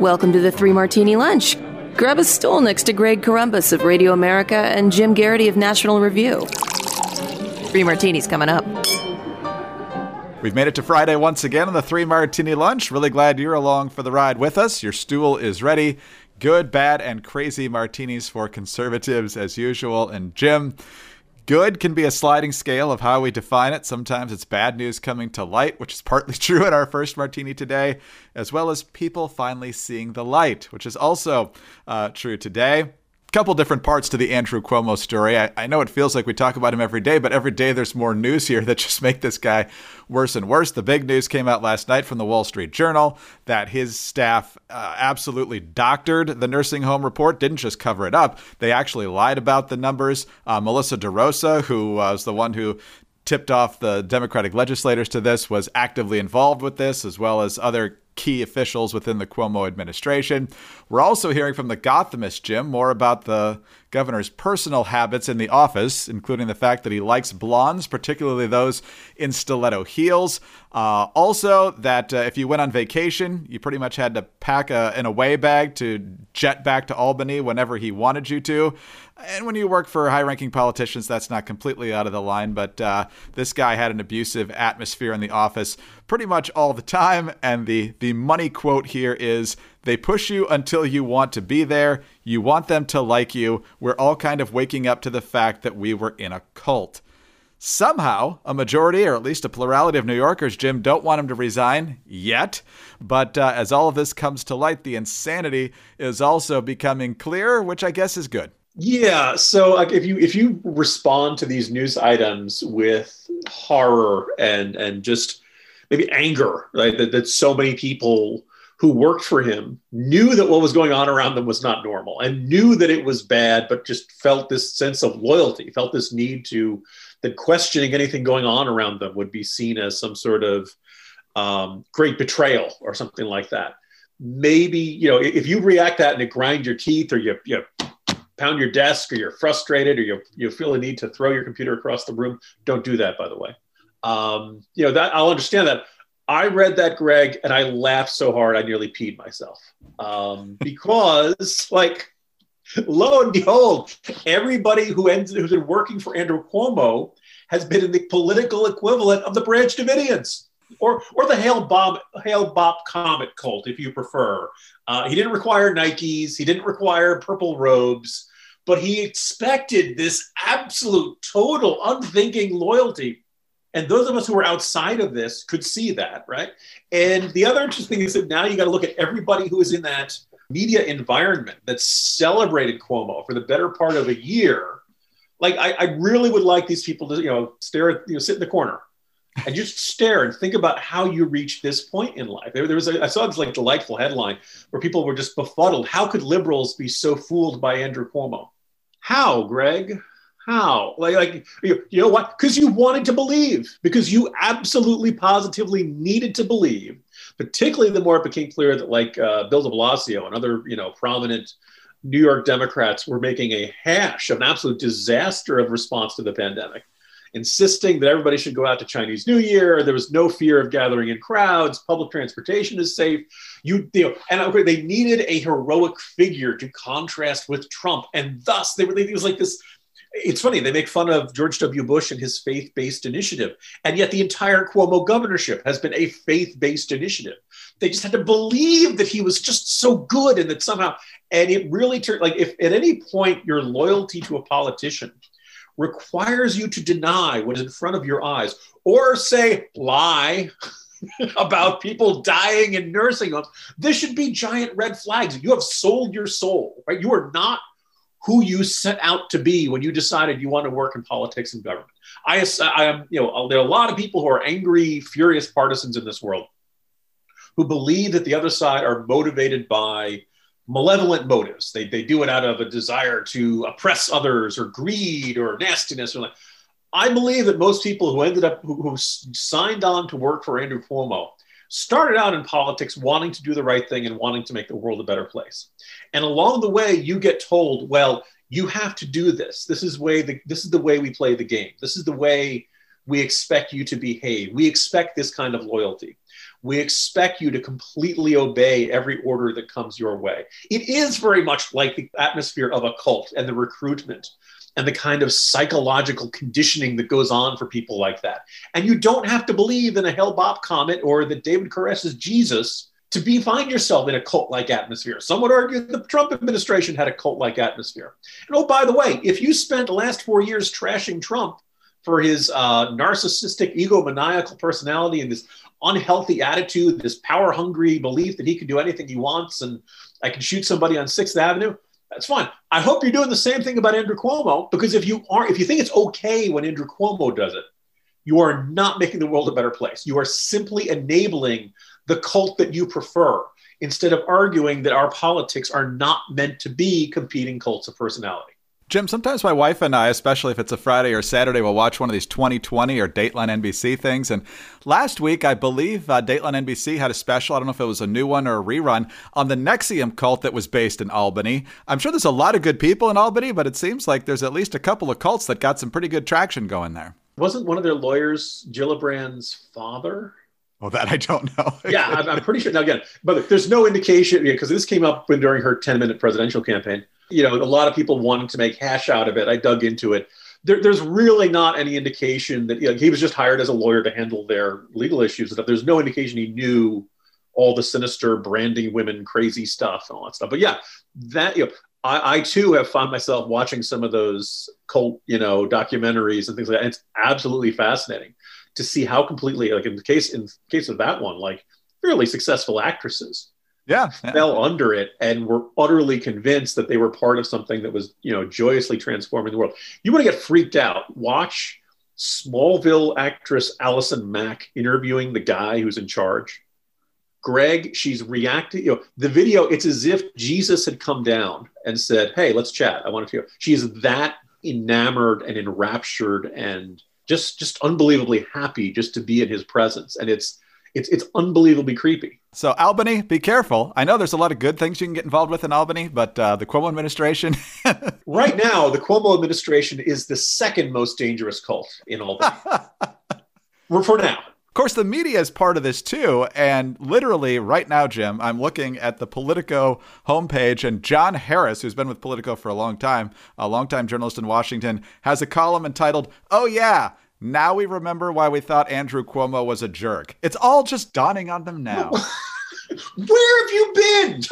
Welcome to the Three Martini Lunch. Grab a stool next to Greg Corombos of Radio America and Jim Geraghty of National Review. Three martinis coming up. We've made it to Friday once again on the Three Martini Lunch. Really glad you're along for the ride with us. Your stool is ready. Good, bad, and crazy martinis for conservatives as usual. And Jim, Good can be a sliding scale of how we define it. Sometimes it's bad news coming to light, which is partly true in our first martini today, as well as people finally seeing the light, which is also uh, true today couple different parts to the Andrew Cuomo story. I, I, know it feels like we talk about him every day, but every day there's more news here that just make this guy worse and worse. The big news came out last night from the Wall Street Journal that his staff uh, absolutely doctored the nursing home report, didn't just cover it up. They actually lied about the numbers. Uh, Melissa DeRosa, who was the one who tipped off the Democratic legislators to this, was actively involved with this, as well as other key officials within the Cuomo administration. We're also hearing from the Gothamist, Jim, more about the governor's personal habits in the office, including the fact that he likes blondes, particularly those in stiletto heels. Uh, also, that uh, if you went on vacation, you pretty much had to pack a, an away bag to jet back to Albany whenever he wanted you to. And when you work for high ranking politicians, that's not completely out of the line, but uh, this guy had an abusive atmosphere in the office pretty much all the time. And the, the money quote here is they push you until you want to be there. You want them to like you. We're all kind of waking up to the fact that we were in a cult. Somehow, a majority, or at least a plurality of New Yorkers, Jim, don't want him to resign yet. But uh, as all of this comes to light, the insanity is also becoming clear, which I guess is good. Yeah. So like if you if you respond to these news items with horror and and just maybe anger, right? That, that so many people who worked for him knew that what was going on around them was not normal and knew that it was bad, but just felt this sense of loyalty, felt this need to that questioning anything going on around them would be seen as some sort of um, great betrayal or something like that. Maybe you know if you react that and it grind your teeth or you you pound your desk or you're frustrated or you, you feel a need to throw your computer across the room, don't do that, by the way. Um, you know, that I'll understand that. I read that, Greg, and I laughed so hard I nearly peed myself. Um, because, like, lo and behold, everybody who ends, who's been working for Andrew Cuomo has been in the political equivalent of the Branch Davidians or or the Hale Bopp Hale Bopp Comet cult, if you prefer. Uh, he didn't require Nikes. He didn't require purple robes, but he expected this absolute, total, unthinking loyalty. And those of us who were outside of this could see that, right? And the other interesting thing is that now you got to look at everybody who is in that media environment that celebrated Cuomo for the better part of a year. Like, I, I really would like these people to, you know, stare at, you know, sit in the corner and just stare and think about how you reached this point in life. There, was a, I saw this like delightful headline where people were just befuddled. How could liberals be so fooled by Andrew Cuomo? How, Greg? How? Like, like you, you know what? Because you wanted to believe, because you absolutely positively needed to believe, particularly the more it became clear that like uh, Bill de Blasio and other, you know, prominent New York Democrats were making a hash of an absolute disaster of response to the pandemic insisting that everybody should go out to Chinese New Year. There was no fear of gathering in crowds. Public transportation is safe. You, you know, and they needed a heroic figure to contrast with Trump, and thus they were. It was like this. It's funny they make fun of George W. Bush and his faith-based initiative, and yet the entire Cuomo governorship has been a faith-based initiative. They just had to believe that he was just so good, and that somehow, and it really turned like if at any point your loyalty to a politician requires you to deny what is in front of your eyes or say lie about people dying in nursing homes, this should be giant red flags. You have sold your soul, right? You are not who you set out to be when you decided you want to work in politics and government. I, I am, you know, there are a lot of people who are angry, furious partisans in this world who believe that the other side are motivated by malevolent motives. They, they do it out of a desire to oppress others or greed or nastiness or like. I believe that most people who ended up who, who signed on to work for Andrew Cuomo started out in politics wanting to do the right thing and wanting to make the world a better place. And along the way, you get told, well, you have to do this. This is way the, this is the way we play the game. This is the way we expect you to behave. We expect this kind of loyalty We expect you to completely obey every order that comes your way. It is very much like the atmosphere of a cult and the recruitment and the kind of psychological conditioning that goes on for people like that. And you don't have to believe in a Hale-Bopp comet or that David Koresh is Jesus to be find yourself in a cult-like atmosphere. Some would argue the Trump administration had a cult-like atmosphere. And oh, by the way, if you spent the last four years trashing Trump for his uh, narcissistic, egomaniacal personality and this unhealthy attitude, this power-hungry belief that he can do anything he wants and I can shoot somebody on Sixth Avenue, that's fine. I hope you're doing the same thing about Andrew Cuomo because if you are, if you think it's okay when Andrew Cuomo does it, you are not making the world a better place. You are simply enabling the cult that you prefer instead of arguing that our politics are not meant to be competing cults of personality. Jim, sometimes my wife and I, especially if it's a Friday or Saturday, will watch one of these 2020 or Dateline NBC things. And last week, I believe uh, Dateline NBC had a special. I don't know if it was a new one or a rerun on the NXIVM cult that was based in Albany. I'm sure there's a lot of good people in Albany, but it seems like there's at least a couple of cults that got some pretty good traction going there. Wasn't one of their lawyers Gillibrand's father? Oh, that I don't know. yeah, I'm, I'm, pretty sure. Now, again, but there's no indication because this came up during her 10 minute presidential campaign you know, a lot of people wanted to make hash out of it. I dug into it. There, there's really not any indication that you know, he was just hired as a lawyer to handle their legal issues and stuff. There's no indication he knew all the sinister branding women crazy stuff and all that stuff. But yeah, that you know, I, I too have found myself watching some of those cult, you know, documentaries and things like that. And it's absolutely fascinating to see how completely, like in the case in the case of that one, like fairly successful actresses yeah, fell under it and were utterly convinced that they were part of something that was, you know, joyously transforming the world. You want to get freaked out? Watch Smallville actress Allison Mack interviewing the guy who's in charge. Greg, she's reacting. You know, the video. It's as if Jesus had come down and said, "Hey, let's chat. I want to hear." She is that enamored and enraptured and just just unbelievably happy just to be in his presence. And it's it's it's unbelievably creepy. So Albany, be careful. I know there's a lot of good things you can get involved with in Albany, but uh, the Cuomo administration. right now, the Cuomo administration is the second most dangerous cult in Albany. for now. Of course, the media is part of this too. And literally, right now, Jim, I'm looking at the Politico homepage, and John Harris, who's been with Politico for a long time, a longtime journalist in Washington, has a column entitled, Oh, yeah, now we remember why we thought Andrew Cuomo was a jerk. It's all just dawning on them now. Where have you been?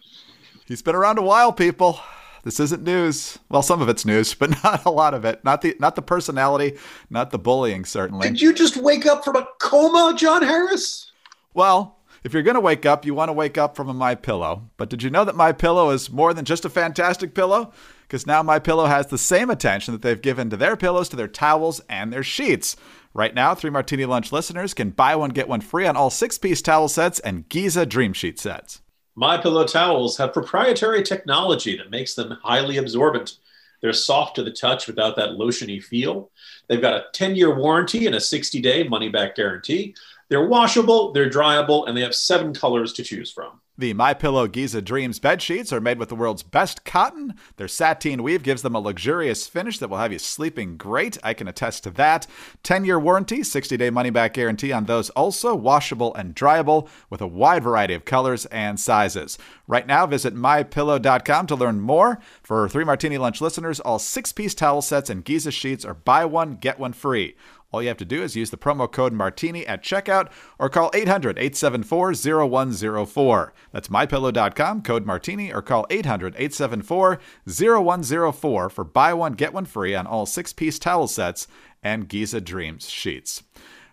He's been around a while, people. This isn't news. Well, some of it's news, but not a lot of it. Not the not the personality, not the bullying, certainly. Did you just wake up from a coma, John Harris? Well, if you're going to wake up, you want to wake up from a my pillow. But did you know that my pillow is more than just a fantastic pillow? because now my pillow has the same attention that they've given to their pillows, to their towels, and their sheets. Right now, Three Martini Lunch listeners can buy one get one free on all six-piece towel sets and Giza Dream Sheet sets. My Pillow towels have proprietary technology that makes them highly absorbent. They're soft to the touch without that lotiony feel. They've got a 10-year warranty and a 60-day money-back guarantee. They're washable, they're dryable, and they have seven colors to choose from. The My Pillow Giza Dreams bed sheets are made with the world's best cotton. Their sateen weave gives them a luxurious finish that will have you sleeping great. I can attest to that. 10-year warranty, 60-day money-back guarantee on those also washable and dryable with a wide variety of colors and sizes. Right now, visit mypillow.com to learn more. For 3 Martini Lunch listeners, all 6-piece towel sets and Giza sheets are buy one get one free. All you have to do is use the promo code Martini at checkout or call 800 874 0104. That's mypillow.com, code Martini, or call 800 874 0104 for buy one, get one free on all six piece towel sets and Giza Dreams sheets.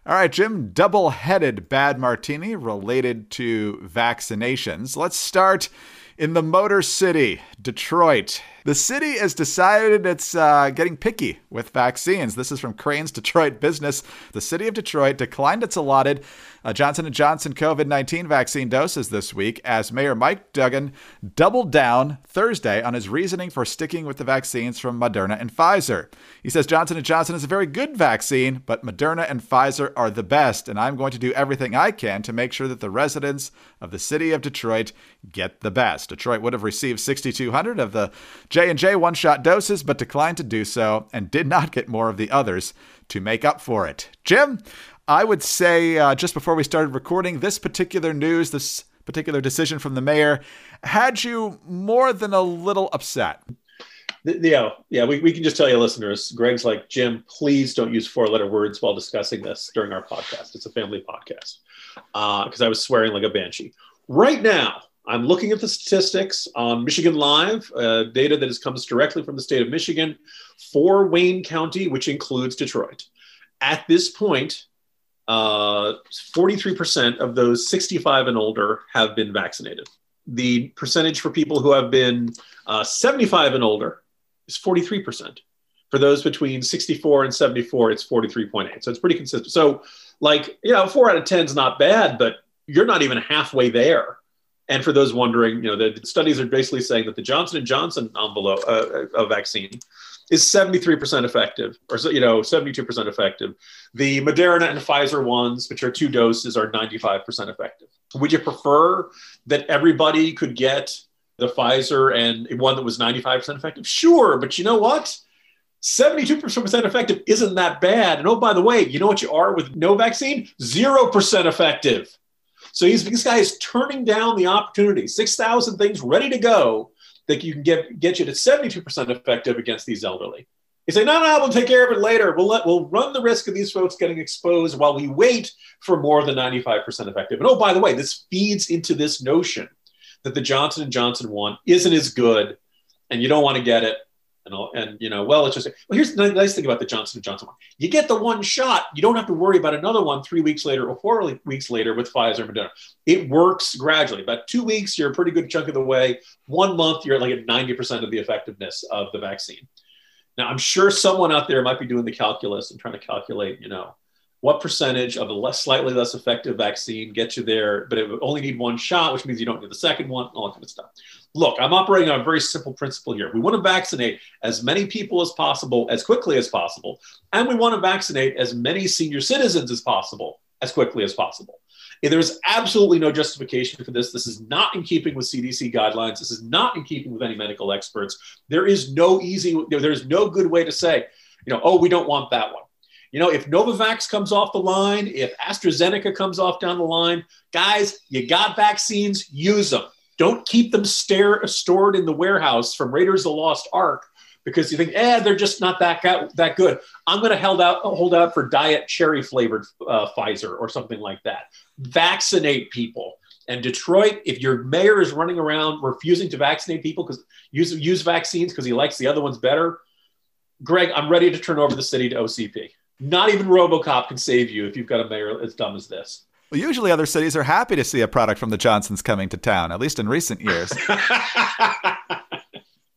All right, Jim, double headed bad martini related to vaccinations. Let's start in the Motor City, Detroit. The city has decided it's uh, getting picky with vaccines. This is from Crain's Detroit Business. The city of Detroit declined its allotted uh, Johnson & Johnson COVID-19 vaccine doses this week as Mayor Mike Duggan doubled down Thursday on his reasoning for sticking with the vaccines from Moderna and Pfizer. He says Johnson & Johnson is a very good vaccine, but Moderna and Pfizer are the best, and I'm going to do everything I can to make sure that the residents of the city of Detroit get the best. Detroit would have received 6,200 of the J&J one-shot doses, but declined to do so and did not get more of the others to make up for it. Jim, I would say uh, just before we started recording, this particular news, this particular decision from the mayor, had you more than a little upset. Yeah, yeah, we, we can just tell you, listeners. Greg's like, Jim, please don't use four letter words while discussing this during our podcast. It's a family podcast. Because uh, I was swearing like a banshee. Right now, I'm looking at the statistics on Michigan Live, uh, data that has comes directly from the state of Michigan for Wayne County, which includes Detroit. At this point, uh, 43% of those 65 and older have been vaccinated. The percentage for people who have been uh, 75 and older is 43%. For those between 64 and 74, it's 43.8. So it's pretty consistent. So, like, you know, four out of 10 is not bad, but you're not even halfway there and for those wondering, you know, the studies are basically saying that the Johnson and Johnson envelope uh, uh vaccine is 73% effective, or you know, 72% effective. The Moderna and Pfizer ones, which are two doses, are 95% effective. Would you prefer that everybody could get the Pfizer and one that was 95% effective? Sure, but you know what? 72% effective isn't that bad. And oh, by the way, you know what you are with no vaccine? 0% effective. So he's this guy is turning down the opportunity. Six thousand things ready to go that you can get get you to seventy two percent effective against these elderly. He say, no, no, we'll take care of it later. We'll let we'll run the risk of these folks getting exposed while we wait for more than ninety five percent effective. And oh, by the way, this feeds into this notion that the Johnson and Johnson one isn't as good, and you don't want to get it and all, and you know, well, it's just well. Here's the nice thing about the Johnson Johnson one: you get the one shot. You don't have to worry about another one three weeks later or four weeks later with Pfizer and Moderna. It works gradually. About two weeks, you're a pretty good chunk of the way. One month, you're like at ninety percent of the effectiveness of the vaccine. Now, I'm sure someone out there might be doing the calculus and trying to calculate, you know, what percentage of a less slightly less effective vaccine gets you there, but it would only need one shot, which means you don't need the second one, all that kind of stuff. Look, I'm operating on a very simple principle here. We want to vaccinate as many people as possible, as quickly as possible, and we want to vaccinate as many senior citizens as possible, as quickly as possible. And there's absolutely no justification for this. This is not in keeping with CDC guidelines. This is not in keeping with any medical experts. There is no easy, there's no good way to say, you know, oh, we don't want that one you know, if Novavax comes off the line, if AstraZeneca comes off down the line, guys, you got vaccines, use them. Don't keep them stare, stored in the warehouse from Raiders of the Lost Ark because you think, eh, they're just not that that good. I'm going to hold out hold out for diet cherry flavored uh, Pfizer or something like that. Vaccinate people. And Detroit, if your mayor is running around refusing to vaccinate people because use use vaccines because he likes the other ones better, Greg, I'm ready to turn over the city to OCP. Not even RoboCop can save you if you've got a mayor as dumb as this. Well, usually other cities are happy to see a product from the Johnsons coming to town, at least in recent years.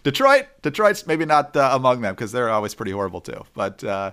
Detroit, Detroit's maybe not uh, among them because they're always pretty horrible too. But uh,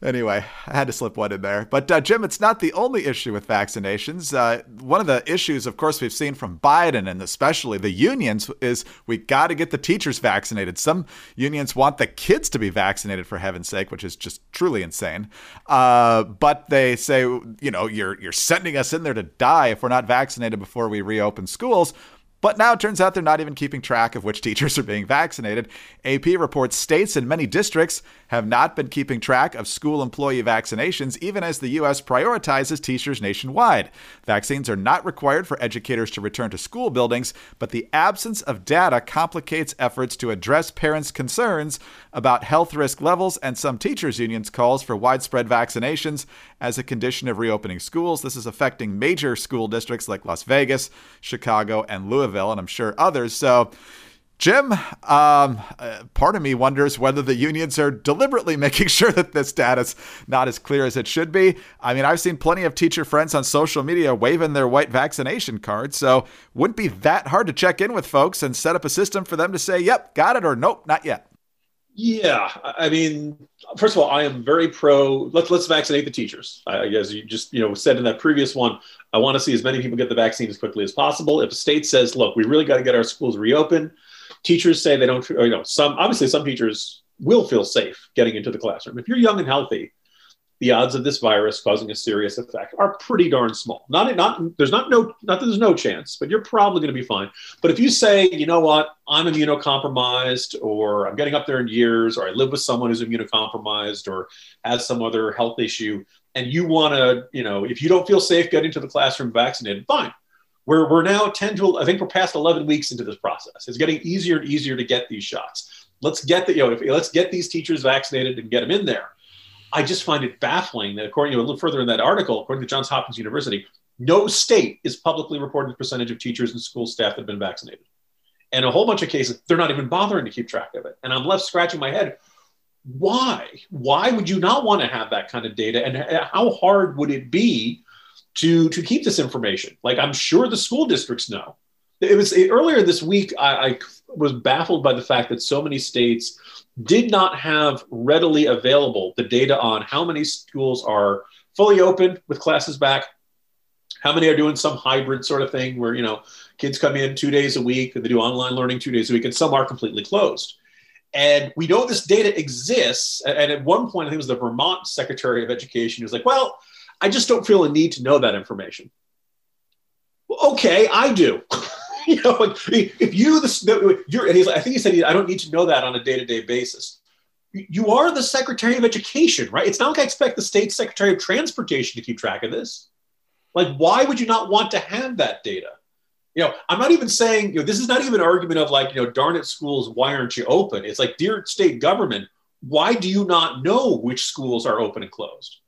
Anyway, I had to slip one in there. But uh, Jim, it's not the only issue with vaccinations. Uh, one of the issues, of course, we've seen from Biden and especially the unions is we got to get the teachers vaccinated. Some unions want the kids to be vaccinated for heaven's sake, which is just truly insane. Uh, but they say, you know, you're you're sending us in there to die if we're not vaccinated before we reopen schools. But now it turns out they're not even keeping track of which teachers are being vaccinated. AP reports states and many districts have not been keeping track of school employee vaccinations, even as the U.S. prioritizes teachers nationwide. Vaccines are not required for educators to return to school buildings, but the absence of data complicates efforts to address parents' concerns about health risk levels and some teachers' unions' calls for widespread vaccinations as a condition of reopening schools. This is affecting major school districts like Las Vegas, Chicago, and Louisville, and I'm sure others. So, Jim, um, uh, part of me wonders whether the unions are deliberately making sure that this data's not as clear as it should be. I mean, I've seen plenty of teacher friends on social media waving their white vaccination cards, so wouldn't be that hard to check in with folks and set up a system for them to say, "Yep, got it," or "Nope, not yet." Yeah, I mean, first of all, I am very pro. Let's let's vaccinate the teachers. I guess you just you know said in that previous one. I want to see as many people get the vaccine as quickly as possible. If a state says, "Look, we really got to get our schools reopened," teachers say they don't, or, you know, some obviously some teachers will feel safe getting into the classroom. If you're young and healthy, the odds of this virus causing a serious effect are pretty darn small. Not not there's not no not that there's no chance, but you're probably going to be fine. But if you say, you know what, I'm immunocompromised, or I'm getting up there in years, or I live with someone who's immunocompromised, or has some other health issue, and you want to, you know, if you don't feel safe getting to the classroom vaccinated, fine. We're, we're now 10 to, I think we're past 11 weeks into this process. It's getting easier and easier to get these shots. Let's get the, you know, if, let's get these teachers vaccinated and get them in there. I just find it baffling that according to a little further in that article, according to Johns Hopkins University, no state is publicly reporting the percentage of teachers and school staff that have been vaccinated. And a whole bunch of cases, they're not even bothering to keep track of it. And I'm left scratching my head. Why? Why would you not want to have that kind of data? And how hard would it be to, to keep this information? Like, I'm sure the school districts know. It was earlier this week, I, I was baffled by the fact that so many states did not have readily available the data on how many schools are fully open with classes back, how many are doing some hybrid sort of thing where you know kids come in two days a week and they do online learning two days a week, and some are completely closed. And we know this data exists. And at one point, I think it was the Vermont Secretary of Education who was like, "Well, I just don't feel a need to know that information." Well, okay, I do. you know, like, if you the you're, and he's like, I think he said, I don't need to know that on a day to day basis. You are the Secretary of Education, right? It's not like I expect the state Secretary of Transportation to keep track of this. Like, why would you not want to have that data? You know, I'm not even saying, you know, this is not even an argument of like, you know, darn it, schools, why aren't you open? It's like, dear state government, why do you not know which schools are open and closed?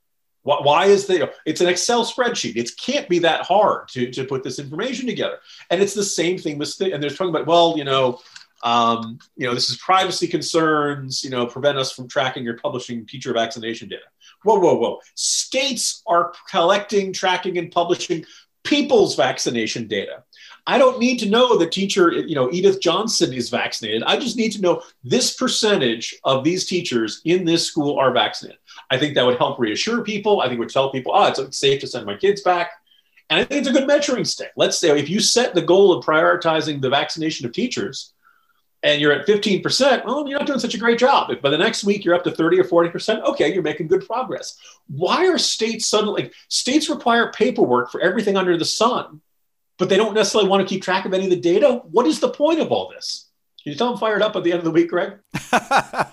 Why, is the it's an Excel spreadsheet? It can't be that hard to, to put this information together. And it's the same thing with and they're talking about, well, you know, um, you know, this is privacy concerns, you know, prevent us from tracking or publishing teacher vaccination data. Whoa, whoa, whoa. States are collecting, tracking, and publishing people's vaccination data. I don't need to know the teacher, you know, Edith Johnson is vaccinated. I just need to know this percentage of these teachers in this school are vaccinated. I think that would help reassure people. I think would tell people, oh, it's safe to send my kids back. And I think it's a good measuring stick. Let's say if you set the goal of prioritizing the vaccination of teachers, and you're at 15%, well, you're not doing such a great job. If by the next week you're up to 30 or 40%, okay, you're making good progress. Why are states suddenly, states require paperwork for everything under the sun, but they don't necessarily want to keep track of any of the data? What is the point of all this? Can you tell them fired up at the end of the week, Greg?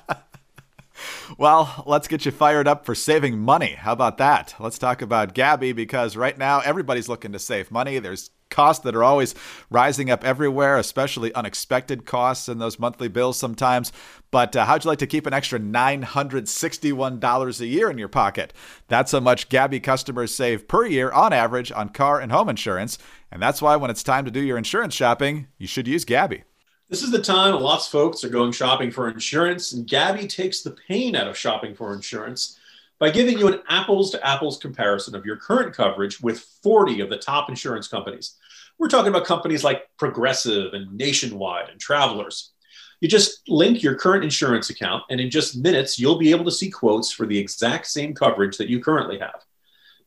Well, let's get you fired up for saving money. How about that? Let's talk about Gabi because right now everybody's looking to save money. There's costs that are always rising up everywhere, especially unexpected costs in those monthly bills sometimes. But uh, how'd you like to keep an extra $961 a year in your pocket? That's how much Gabi customers save per year on average on car and home insurance. And that's why when it's time to do your insurance shopping, you should use Gabi. This is the time lots of folks are going shopping for insurance, and Gabi takes the pain out of shopping for insurance by giving you an apples to apples comparison of your current coverage with 40 of the top insurance companies. We're talking about companies like Progressive and Nationwide and Travelers. You just link your current insurance account, and in just minutes, you'll be able to see quotes for the exact same coverage that you currently have.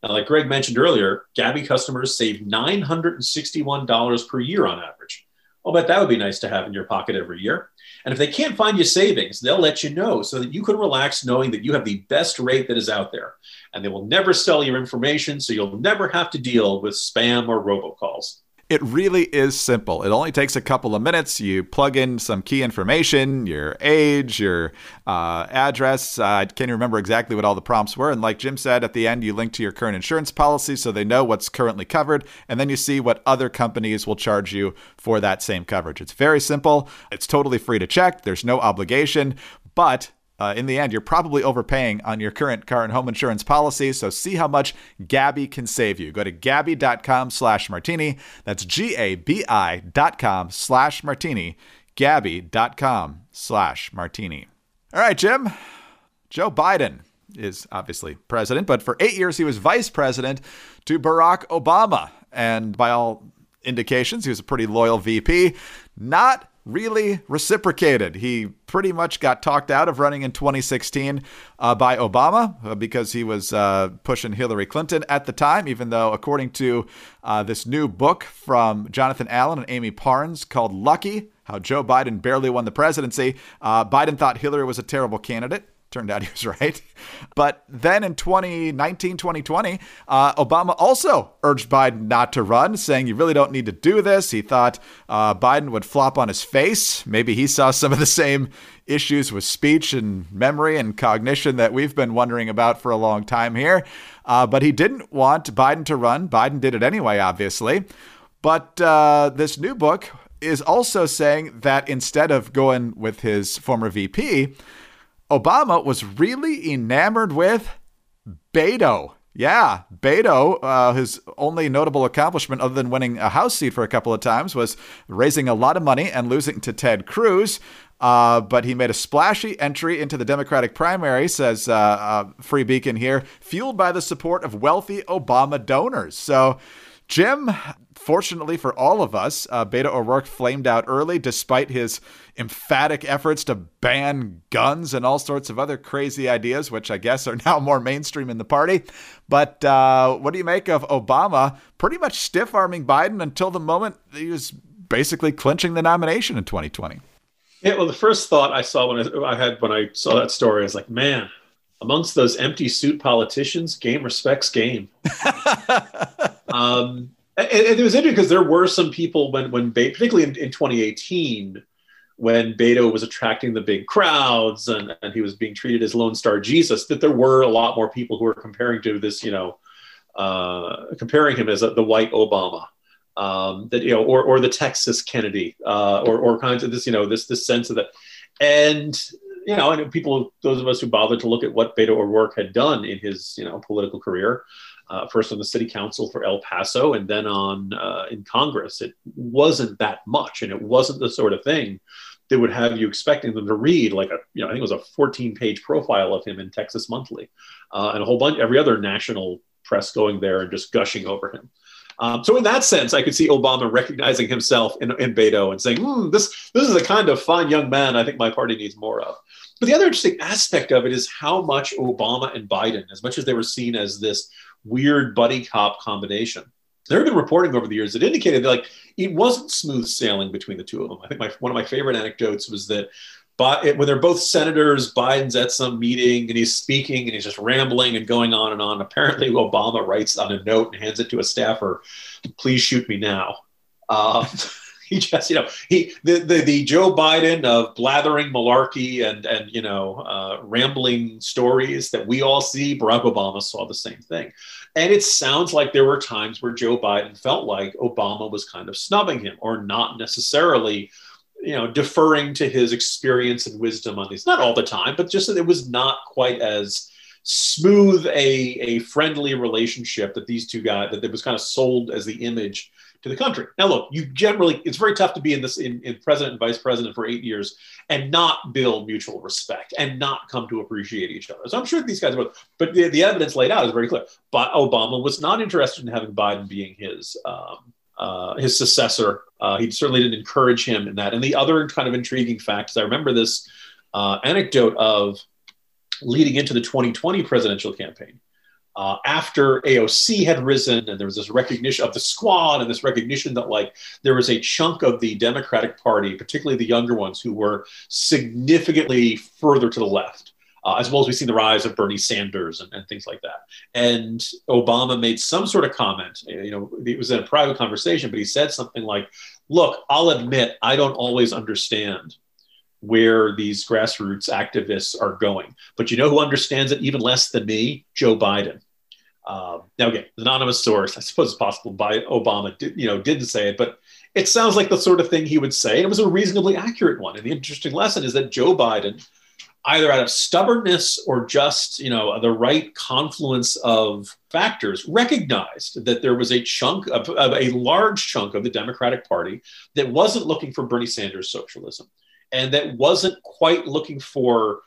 Now, like Greg mentioned earlier, Gabi customers save $961 per year on average. I'll bet that would be nice to have in your pocket every year. And if they can't find you savings, they'll let you know so that you can relax knowing that you have the best rate that is out there. And they will never sell your information, so you'll never have to deal with spam or robocalls. It really is simple. It only takes a couple of minutes. You plug in some key information, your age, your uh, address. Uh, I can't remember exactly what all the prompts were. And like Jim said, at the end, you link to your current insurance policy so they know what's currently covered. And then you see what other companies will charge you for that same coverage. It's very simple. It's totally free to check, there's no obligation. But uh, in the end, you're probably overpaying on your current car and home insurance policy. So see how much Gabi can save you. Go to Gabi.com slash martini. That's G-A-B-I dot com slash martini. Gabi.com slash martini. All right, Jim. Joe Biden is obviously president, but for eight years he was vice president to Barack Obama. And by all indications, he was a pretty loyal VP. Not really reciprocated. He pretty much got talked out of running in 2016 uh, by Obama uh, because he was uh, pushing Hillary Clinton at the time, even though, according to uh, this new book from Jonathan Allen and Amy Parnes called Lucky How Joe Biden Barely Won the Presidency, uh, Biden thought Hillary was a terrible candidate. Turned out he was right. But then in 2019, 2020, uh, Obama also urged Biden not to run, saying you really don't need to do this. He thought uh, Biden would flop on his face. Maybe he saw some of the same issues with speech and memory and cognition that we've been wondering about for a long time here. Uh, but he didn't want Biden to run. Biden did it anyway, obviously. But uh, this new book is also saying that instead of going with his former VP, Obama was really enamored with Beto. Yeah, Beto, uh, his only notable accomplishment other than winning a House seat for a couple of times was raising a lot of money and losing to Ted Cruz. Uh, but he made a splashy entry into the Democratic primary, says uh, uh, Free Beacon here, fueled by the support of wealthy Obama donors. So, Jim, fortunately for all of us, uh, Beto O'Rourke flamed out early despite his emphatic efforts to ban guns and all sorts of other crazy ideas, which I guess are now more mainstream in the party. But uh, what do you make of Obama pretty much stiff arming Biden until the moment he was basically clinching the nomination in 2020? Yeah, well, the first thought I saw when I, I had when I saw that story, I was like, man, amongst those empty suit politicians, game respects game. um, and, and, it was interesting because there were some people when when particularly in, in 2018 when Beto was attracting the big crowds and, and he was being treated as Lone Star Jesus, that there were a lot more people who were comparing to this, you know, uh, comparing him as a, the white Obama um, that you know, or or the Texas Kennedy, uh, or or kinds of this, you know, this this sense of that, and you know, and people, those of us who bothered to look at what Beto O'Rourke had done in his you know political career, uh, first on the city council for El Paso, and then on uh, in Congress, it wasn't that much, and it wasn't the sort of thing that would have you expecting them to read like a you know I think it was a 14 page profile of him in Texas Monthly, uh, and a whole bunch every other national press going there and just gushing over him. Um, so in that sense, I could see Obama recognizing himself in, in Beto and saying, hmm, "This this is the kind of fine young man I think my party needs more of." But the other interesting aspect of it is how much Obama and Biden, as much as they were seen as this weird buddy cop combination, there have been reporting over the years that indicated that like it wasn't smooth sailing between the two of them. I think my, one of my favorite anecdotes was that but when they're both senators, Biden's at some meeting and he's speaking and he's just rambling and going on and on. Apparently, Obama writes on a note and hands it to a staffer, "Please shoot me now." Uh, he just, you know, he the, the the Joe Biden of blathering malarkey and and you know uh, rambling stories that we all see. Barack Obama saw the same thing, and it sounds like there were times where Joe Biden felt like Obama was kind of snubbing him or not necessarily you know, deferring to his experience and wisdom on these. Not all the time, but just that it was not quite as smooth a, a friendly relationship that these two guys that it was kind of sold as the image to the country. Now, look, you generally it's very tough to be in this in, in president and vice president for eight years and not build mutual respect and not come to appreciate each other. So I'm sure these guys are, but the, the evidence laid out is very clear. But Obama was not interested in having Biden being his um, uh, his successor. Uh, he certainly didn't encourage him in that. And the other kind of intriguing fact is I remember this uh, anecdote of leading into the 2020 presidential campaign. Uh, after AOC had risen, and there was this recognition of the squad, and this recognition that like there was a chunk of the Democratic Party, particularly the younger ones, who were significantly further to the left uh, as well as we've seen the rise of Bernie Sanders and, and, things like that. And Obama made some sort of comment. You know, it was in a private conversation, but he said something like, "Look, I'll admit I don't always understand." Where these grassroots activists are going. But you know who understands it even less than me? Joe Biden. Uh, now, again, anonymous source. I suppose it's possible by Obama, did, you know, didn't say it, but it sounds like the sort of thing he would say. And it was a reasonably accurate one. And the interesting lesson is that Joe Biden either out of stubbornness or just you know the right confluence of factors recognized that there was a chunk of, of, a large chunk of the democratic party that wasn't looking for bernie sanders socialism and that wasn't quite looking for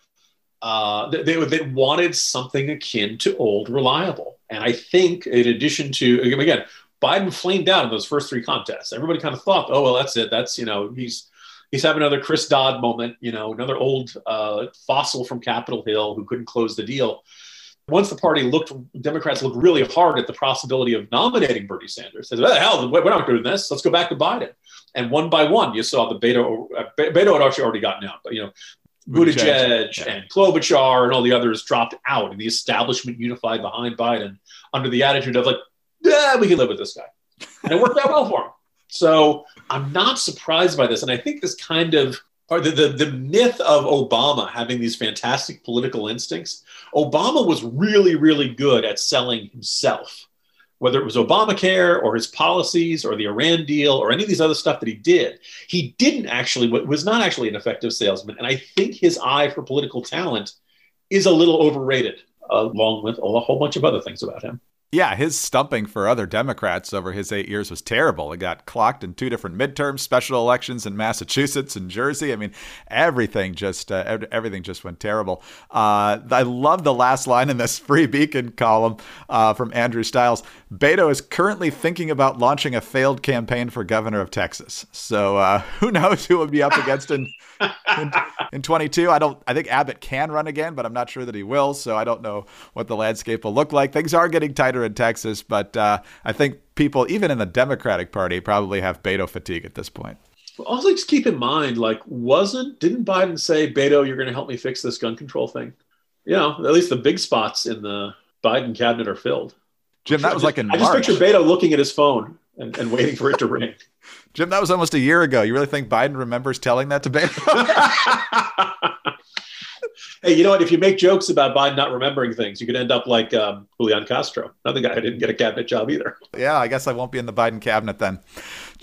uh, they, they wanted something akin to old reliable. And i think in addition to again biden flamed out in those first three contests. Everybody kind of thought oh well that's it. That's you know he's he's having another Chris Dodd moment, you know, another old uh, fossil from Capitol Hill who couldn't close the deal. Once the party looked, Democrats looked really hard at the possibility of nominating Bernie Sanders. They Said, "Well, hell, we're not doing this. Let's go back to Biden." And one by one, you saw the Beto. Uh, Beto had actually already gotten out, but you know, Buttigieg, yeah. and Klobuchar and all the others dropped out, and the establishment unified behind Biden under the attitude of like, yeah, we can live with this guy, and it worked out well for him. So I'm not surprised by this, and I think this kind of or the, the, the myth of Obama having these fantastic political instincts. Obama was really, really good at selling himself, whether it was Obamacare or his policies or the Iran deal or any of these other stuff that he did. He didn't actually, was not actually an effective salesman. And I think his eye for political talent is a little overrated, along with a whole bunch of other things about him. Yeah, his stumping for other Democrats over his eight years was terrible. It got clocked in two different midterms, special elections in Massachusetts and Jersey. I mean, everything just uh, everything just went terrible. Uh, I love the last line in this Free Beacon column uh, from Andrew Stiles. Beto is currently thinking about launching a failed campaign for governor of Texas. So uh, who knows who would be up against in, in in 22. I don't. I think Abbott can run again, but I'm not sure that he will. So I don't know what the landscape will look like. Things are getting tighter in Texas, but uh, I think people, even in the Democratic Party, probably have Beto fatigue at this point. Also, just keep in mind, like, wasn't didn't Biden say, Beto, you're going to help me fix this gun control thing? You know, at least the big spots in the Biden cabinet are filled. Jim, that was like in I just picture Beto looking at his phone and, and waiting for it to ring. Jim, that was almost a year ago. You really think Biden remembers telling that to Beto? hey, you know what? If you make jokes about Biden not remembering things, you could end up like um, Julian Castro, another guy who didn't get a cabinet job either. Yeah, I guess I won't be in the Biden cabinet then.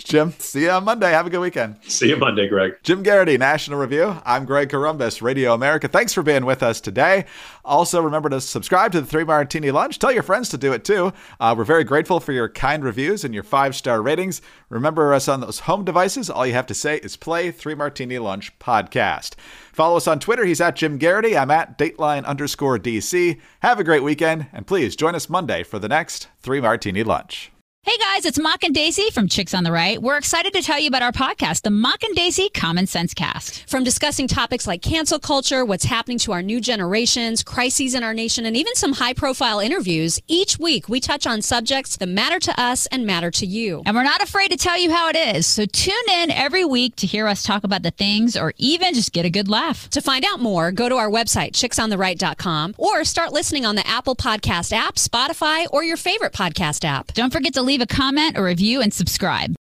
Jim, see you on Monday. Have a good weekend. See you Monday, Greg. Jim Geraghty, National Review. I'm Greg Corombos, Radio America. Thanks for being with us today. Also, remember to subscribe to the Three Martini Lunch. Tell your friends to do it too. Uh, we're very grateful for your kind reviews and your five star ratings. Remember us on those home devices. All you have to say is play Three Martini Lunch podcast. Follow us on Twitter. He's at Jim Geraghty. I'm at Dateline underscore DC. Have a great weekend, and please join us Monday for the next Three Martini Lunch. Hey guys, it's Mock and Daisy from Chicks on the Right. We're excited to tell you about our podcast, the Mock and Daisy Common Sense Cast. From discussing topics like cancel culture, what's happening to our new generations, crises in our nation, and even some high profile interviews, each week we touch on subjects that matter to us and matter to you. And we're not afraid to tell you how it is. So tune in every week to hear us talk about the things or even just get a good laugh. To find out more, go to our website, chicksontheright.com, or start listening on the Apple Podcast app, Spotify, or your favorite podcast app. Don't forget to leave a comment, a review, and subscribe.